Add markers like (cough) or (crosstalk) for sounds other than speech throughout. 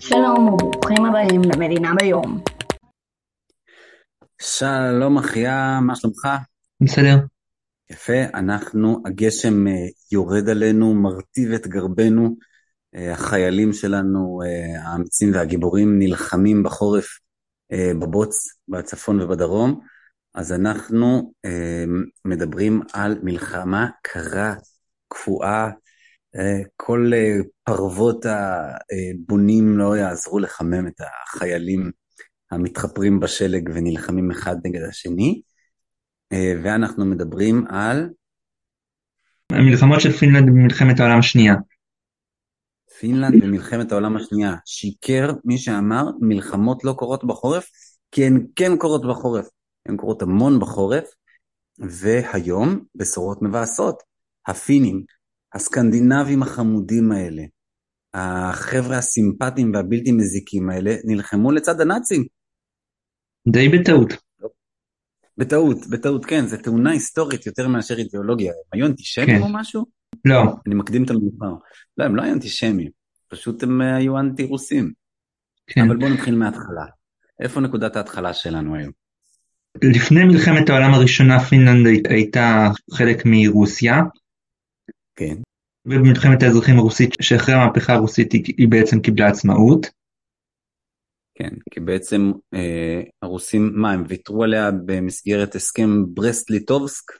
שלום וברוכים הבאים למדינה ביום. שלום אחיה, מה שלומך? בסדר. יפה, אנחנו, הגשם אה, יורד עלינו, מרטיב את גרבנו, אה, החיילים שלנו, אה, האמיצים והגיבורים, נלחמים בחורף בבוץ, בצפון ובדרום, אז אנחנו מדברים על מלחמה קרה, קפואה, כל פרוות הביברים לא יעזרו לחמם את החיילים המתחפרים בשלג ונלחמים אחד נגד השני, ואנחנו מדברים על... המלחמות של פינלנד במלחמת העולם השנייה. פינלנד במלחמת העולם השנייה. שיקר מי שאמר מלחמות לא קורות בחורף, כי הן כן קורות בחורף. הן קורות המון בחורף, והיום בשורות מבאסות. הפינים, הסקנדינבים החמודים האלה, החבר'ה הסימפטיים והבלתי מזיקים האלה, נלחמו לצד הנאצים. די בטעות. בטעות, בטעות, כן, זו תאונה היסטורית יותר מאשר אידיאולוגיה. הם היו אנטישמים כן. או משהו? לא. אני מקדים את המאוחר. לא, הם לא היו אנטישמים, פשוט הם אה, היו אנטי-רוסים. כן. אבל בואו נתחיל מההתחלה. איפה נקודת ההתחלה שלנו היום? לפני מלחמת העולם הראשונה פינלנד הייתה חלק מרוסיה. כן. ובמלחמת האזרחים הרוסית, שאחרי המהפכה הרוסית היא בעצם קיבלה עצמאות. כן, כי בעצם אה, הרוסים, מה, הם ויתרו עליה במסגרת הסכם ברסט-ליטובסק?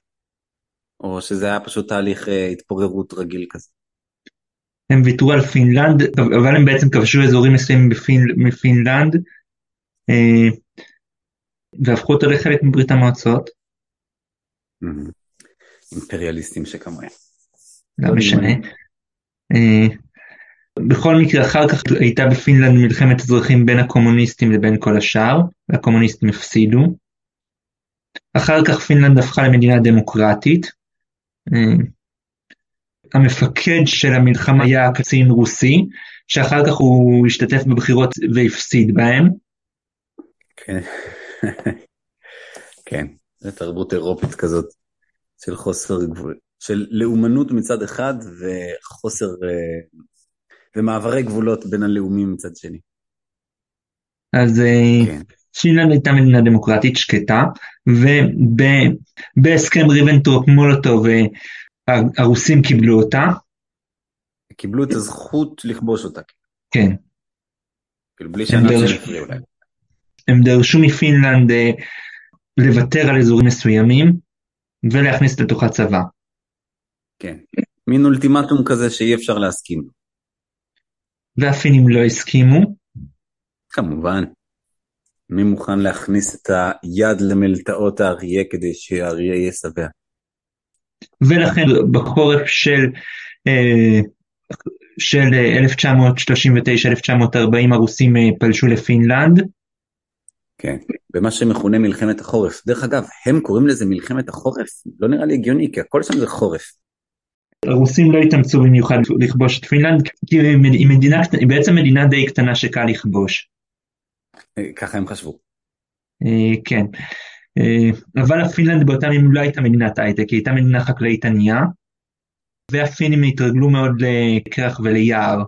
או שזה היה פשוט תהליך אה, התפוררות רגיל כזה? הם ויתרו על פינלנד, אבל הם בעצם כבשו אזורים מסוימים בפינ... מפינלנד, אה, והפכו אותו לחלק מברית המועצות. אימפריאליסטים שכמוהם. לא משנה. אה, בכל מקרה אחר כך הייתה בפינלנד מלחמת אזרחים בין הקומוניסטים לבין כל השאר, והקומוניסטים הפסידו. אחר כך פינלנד הפכה למדינה דמוקרטית. אה, המפקד של המלחמה היה קצין רוסי, שאחר כך הוא השתתף בבחירות והפסיד בהם. כן, (laughs) כן, זו תרבות אירופית כזאת של חוסר גבול, של לאומנות מצד אחד וחוסר אה, ומעברי גבולות בין הלאומים מצד שני. אז אה, כן. פינלנד הייתה מדינה דמוקרטית שקטה, ובהסכם ריבנטרופ מולוטוב אה, הרוסים קיבלו אותה. קיבלו את הזכות לכבוש אותה. כן. כאילו בלי שהנאצים הפריעו להם. הם דרשו מפינלנד לוותר על אזורים מסוימים ולהכניס לתוכה צבא. כן, מין אולטימטום כזה שאי אפשר להסכים. והפינים לא הסכימו. כמובן. מי מוכן להכניס את היד למלטעות האריה כדי שהאריה יהיה שבע? ולכן בחורף של, אה, של 1939-1940 הרוסים אה, פלשו לפינלנד. כן, במה שמכונה מלחמת החורף. דרך אגב, הם קוראים לזה מלחמת החורף? לא נראה לי הגיוני, כי הכל שם זה חורף. הרוסים לא התאמצו במיוחד לכבוש את פינלנד, כי היא מדינה, היא בעצם מדינה די קטנה שקל לכבוש. אה, ככה הם חשבו. אה, כן, אה, אבל הפינלנד באותם ימים לא הייתה מדינת הייטק, היא הייתה מדינה חקלאית ענייה, והפינים התרגלו מאוד לקרח וליער,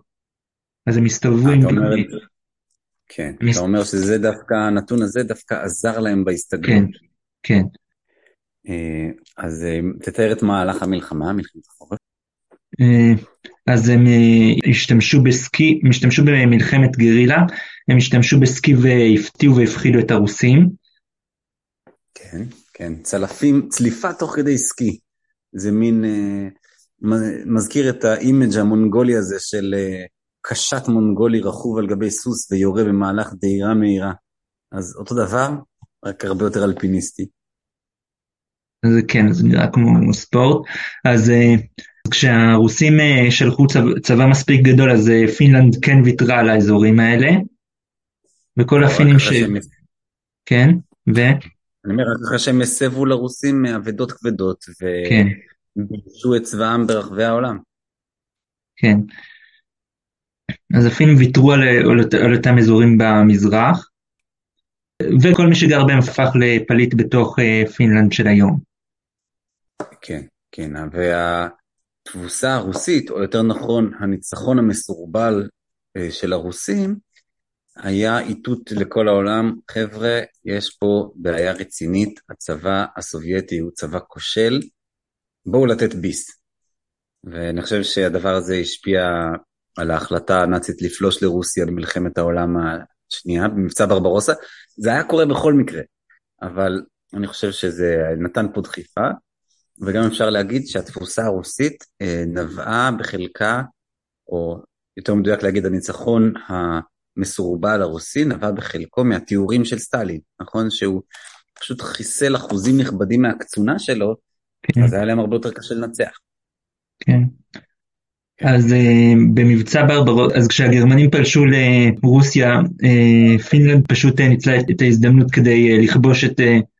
אז הם הסתובבו עם... כן, אתה אומר שזה דווקא, הנתון הזה דווקא עזר להם בהסתגלות. כן, כן. אז תתאר את מהלך המלחמה, מלחמת החורף. אה, אז הם אה, השתמשו בסקי, הם השתמשו במלחמת גרילה, הם השתמשו בסקי והפתיעו והפחידו את הרוסים. כן, כן, צלפים, צליפה תוך כדי סקי. זה מין, אה, מזכיר את ה image המונגולי הזה של אה, קשת מונגולי רכוב על גבי סוס ויורה במהלך דהירה מהירה. אז אותו דבר, רק הרבה יותר אלפיניסטי. אז כן, זה נראה כמו ספורט. אז אה, כשהרוסים אה, שלחו צבא, צבא מספיק גדול, אז אה, פינלנד כן ויתרה על האזורים האלה. וכל הפינים ש... כן, ו? אני אומר, רק אחרי שהם הסבו לרוסים אבדות כבדות, וביקשו כן. את צבאם ברחבי העולם. כן. אז הפינים ויתרו על, על, על אותם אזורים במזרח, וכל מי שגר בהם הפך לפליט בתוך פינלנד של היום. כן, כן, וה... התבוסה הרוסית, או יותר נכון הניצחון המסורבל אה, של הרוסים, היה איתות לכל העולם, חבר'ה, יש פה בעיה רצינית, הצבא הסובייטי הוא צבא כושל, בואו לתת ביס. ואני חושב שהדבר הזה השפיע על ההחלטה הנאצית לפלוש לרוסיה במלחמת העולם השנייה, במבצע ברברוסה. זה היה קורה בכל מקרה, אבל אני חושב שזה נתן פה דחיפה, וגם אפשר להגיד שהתפוסה הרוסית אה, נבעה בחלקה, או יותר מדויק להגיד הניצחון המסורבל הרוסי, נבע בחלקו מהתיאורים של סטלין, נכון? שהוא פשוט חיסל אחוזים נכבדים מהקצונה שלו, כן. אז היה להם הרבה יותר קשה לנצח. כן. אז uh, במבצע ברברות, אז כשהגרמנים פלשו לרוסיה, uh, פינלנד פשוט uh, ניצלה את ההזדמנות כדי uh, לכבוש את, uh,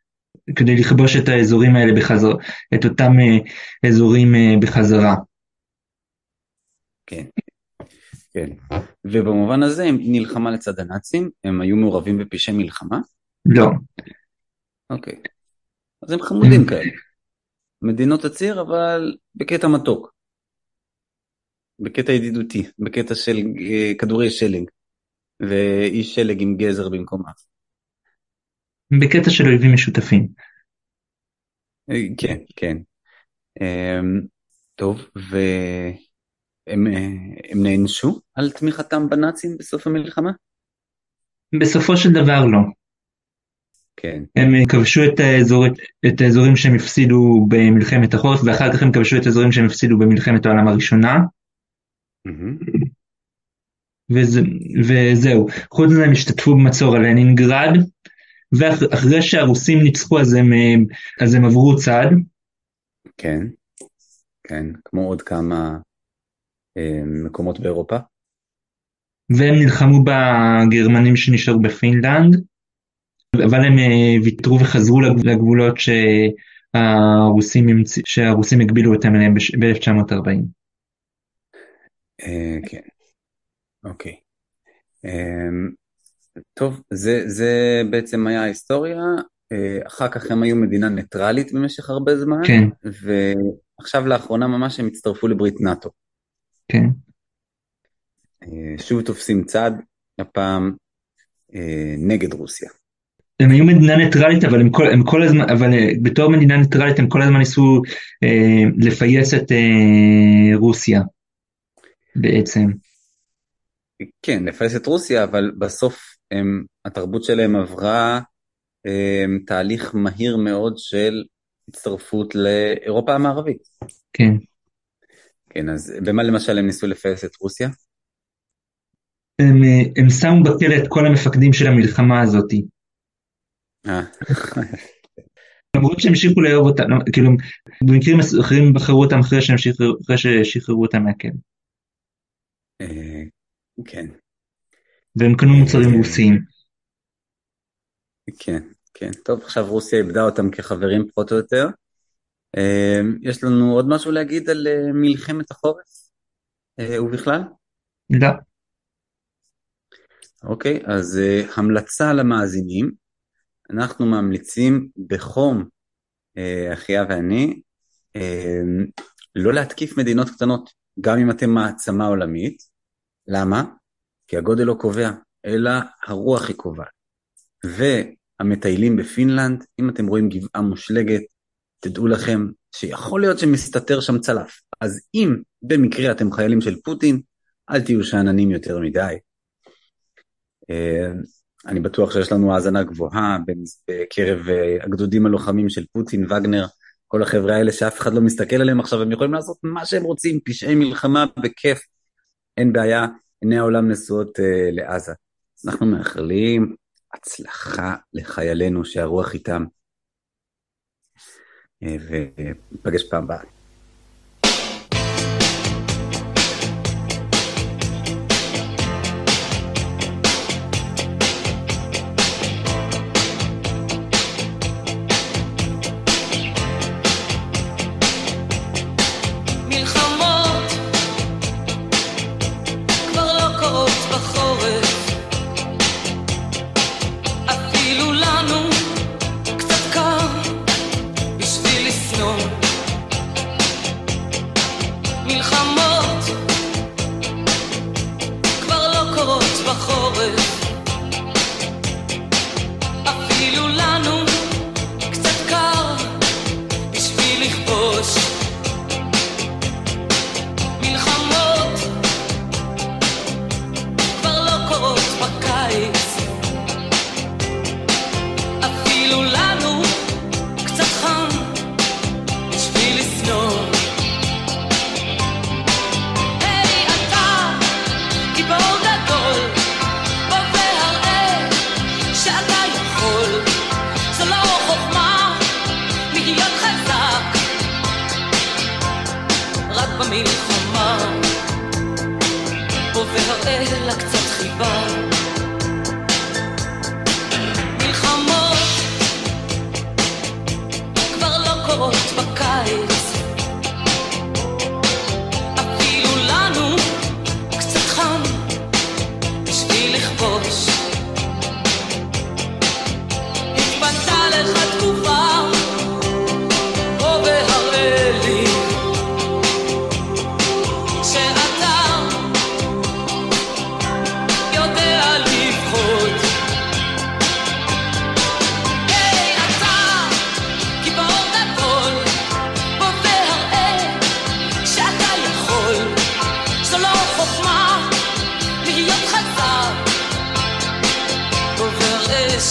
כדי לכבוש את האזורים האלה בחזרה, את אותם uh, אזורים uh, בחזרה. כן, כן. ובמובן הזה הם נלחמה לצד הנאצים, הם היו מעורבים בפשעי מלחמה? לא. אוקיי. אז הם חמודים כאלה. מדינות הציר, אבל בקטע מתוק. בקטע ידידותי, בקטע של אה, כדורי שלג, ואיש שלג עם גזר במקומה. בקטע של אויבים משותפים. אה, כן, כן. אמ, טוב, והם אה, נענשו על תמיכתם בנאצים בסוף המלחמה? בסופו של דבר לא. כן. הם כבשו את, האזור, את האזורים שהם הפסידו במלחמת החורף ואחר כך הם כבשו את האזורים שהם הפסידו במלחמת העולם הראשונה. וזה, וזהו, חוץ מזה הם השתתפו במצור על לנינגרד, ואחרי שהרוסים ניצחו אז הם, אז הם עברו צד. כן, כן, כמו עוד כמה אה, מקומות באירופה. והם נלחמו בגרמנים שנשארו בפינלנד, אבל הם אה, ויתרו וחזרו לגבולות שהרוסים, שהרוסים הגבילו אותם אליהם ב-1940. אה, כן, אוקיי. אמ, טוב, זה, זה בעצם היה ההיסטוריה, אה, אחר כך הם היו מדינה ניטרלית במשך הרבה זמן, כן. ועכשיו לאחרונה ממש הם הצטרפו לברית נאט"ו. כן. אה, שוב תופסים צד, הפעם נגד רוסיה. הם היו מדינה ניטרלית אבל הם כל, הם כל הזמן אבל בתור מדינה ניטרלית הם כל הזמן ניסו אה, לפייס את אה, רוסיה בעצם. כן, לפייס את רוסיה, אבל בסוף הם, התרבות שלהם עברה הם, תהליך מהיר מאוד של הצטרפות לאירופה המערבית. כן. כן, אז במה למשל הם ניסו לפייס את רוסיה? הם, הם שמו בכלא את כל המפקדים של המלחמה הזאתי. אה. למרות שהמשיכו לאהוב אותם, כאילו במקרים אחרים בחרו אותם אחרי ששחררו אותם מהכלא. אה, כן. והם קנו מוצרים אה, רוסיים. כן, כן. טוב, עכשיו רוסיה איבדה אותם כחברים פחות או יותר. אה, יש לנו עוד משהו להגיד על מלחמת החורף? ובכלל? לא. אוקיי, אז המלצה למאזינים, אנחנו ממליצים בחום, אחיה ואני, לא להתקיף מדינות קטנות, גם אם אתם מעצמה עולמית, למה? כי הגודל לא קובע, אלא הרוח היא קובעת. והמטיילים בפינלנד, אם אתם רואים גבעה מושלגת, תדעו לכם שיכול להיות שמסתתר שם צלף. אז אם במקרה אתם חיילים של פוטין, אל תהיו שאננים יותר מדי. אה, אני בטוח שיש לנו האזנה גבוהה בקרב אה, הגדודים הלוחמים של פוטין, וגנר, כל החבר'ה האלה שאף אחד לא מסתכל עליהם עכשיו, הם יכולים לעשות מה שהם רוצים, פשעי מלחמה בכיף. אין בעיה, עיני העולם נשואות uh, לעזה. אנחנו מאחלים הצלחה לחיילינו שהרוח איתם, uh, וניפגש פעם הבאה. שאין לה קצת חיבה. מלחמות כבר לא קורות בקיץ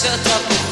שמצאתי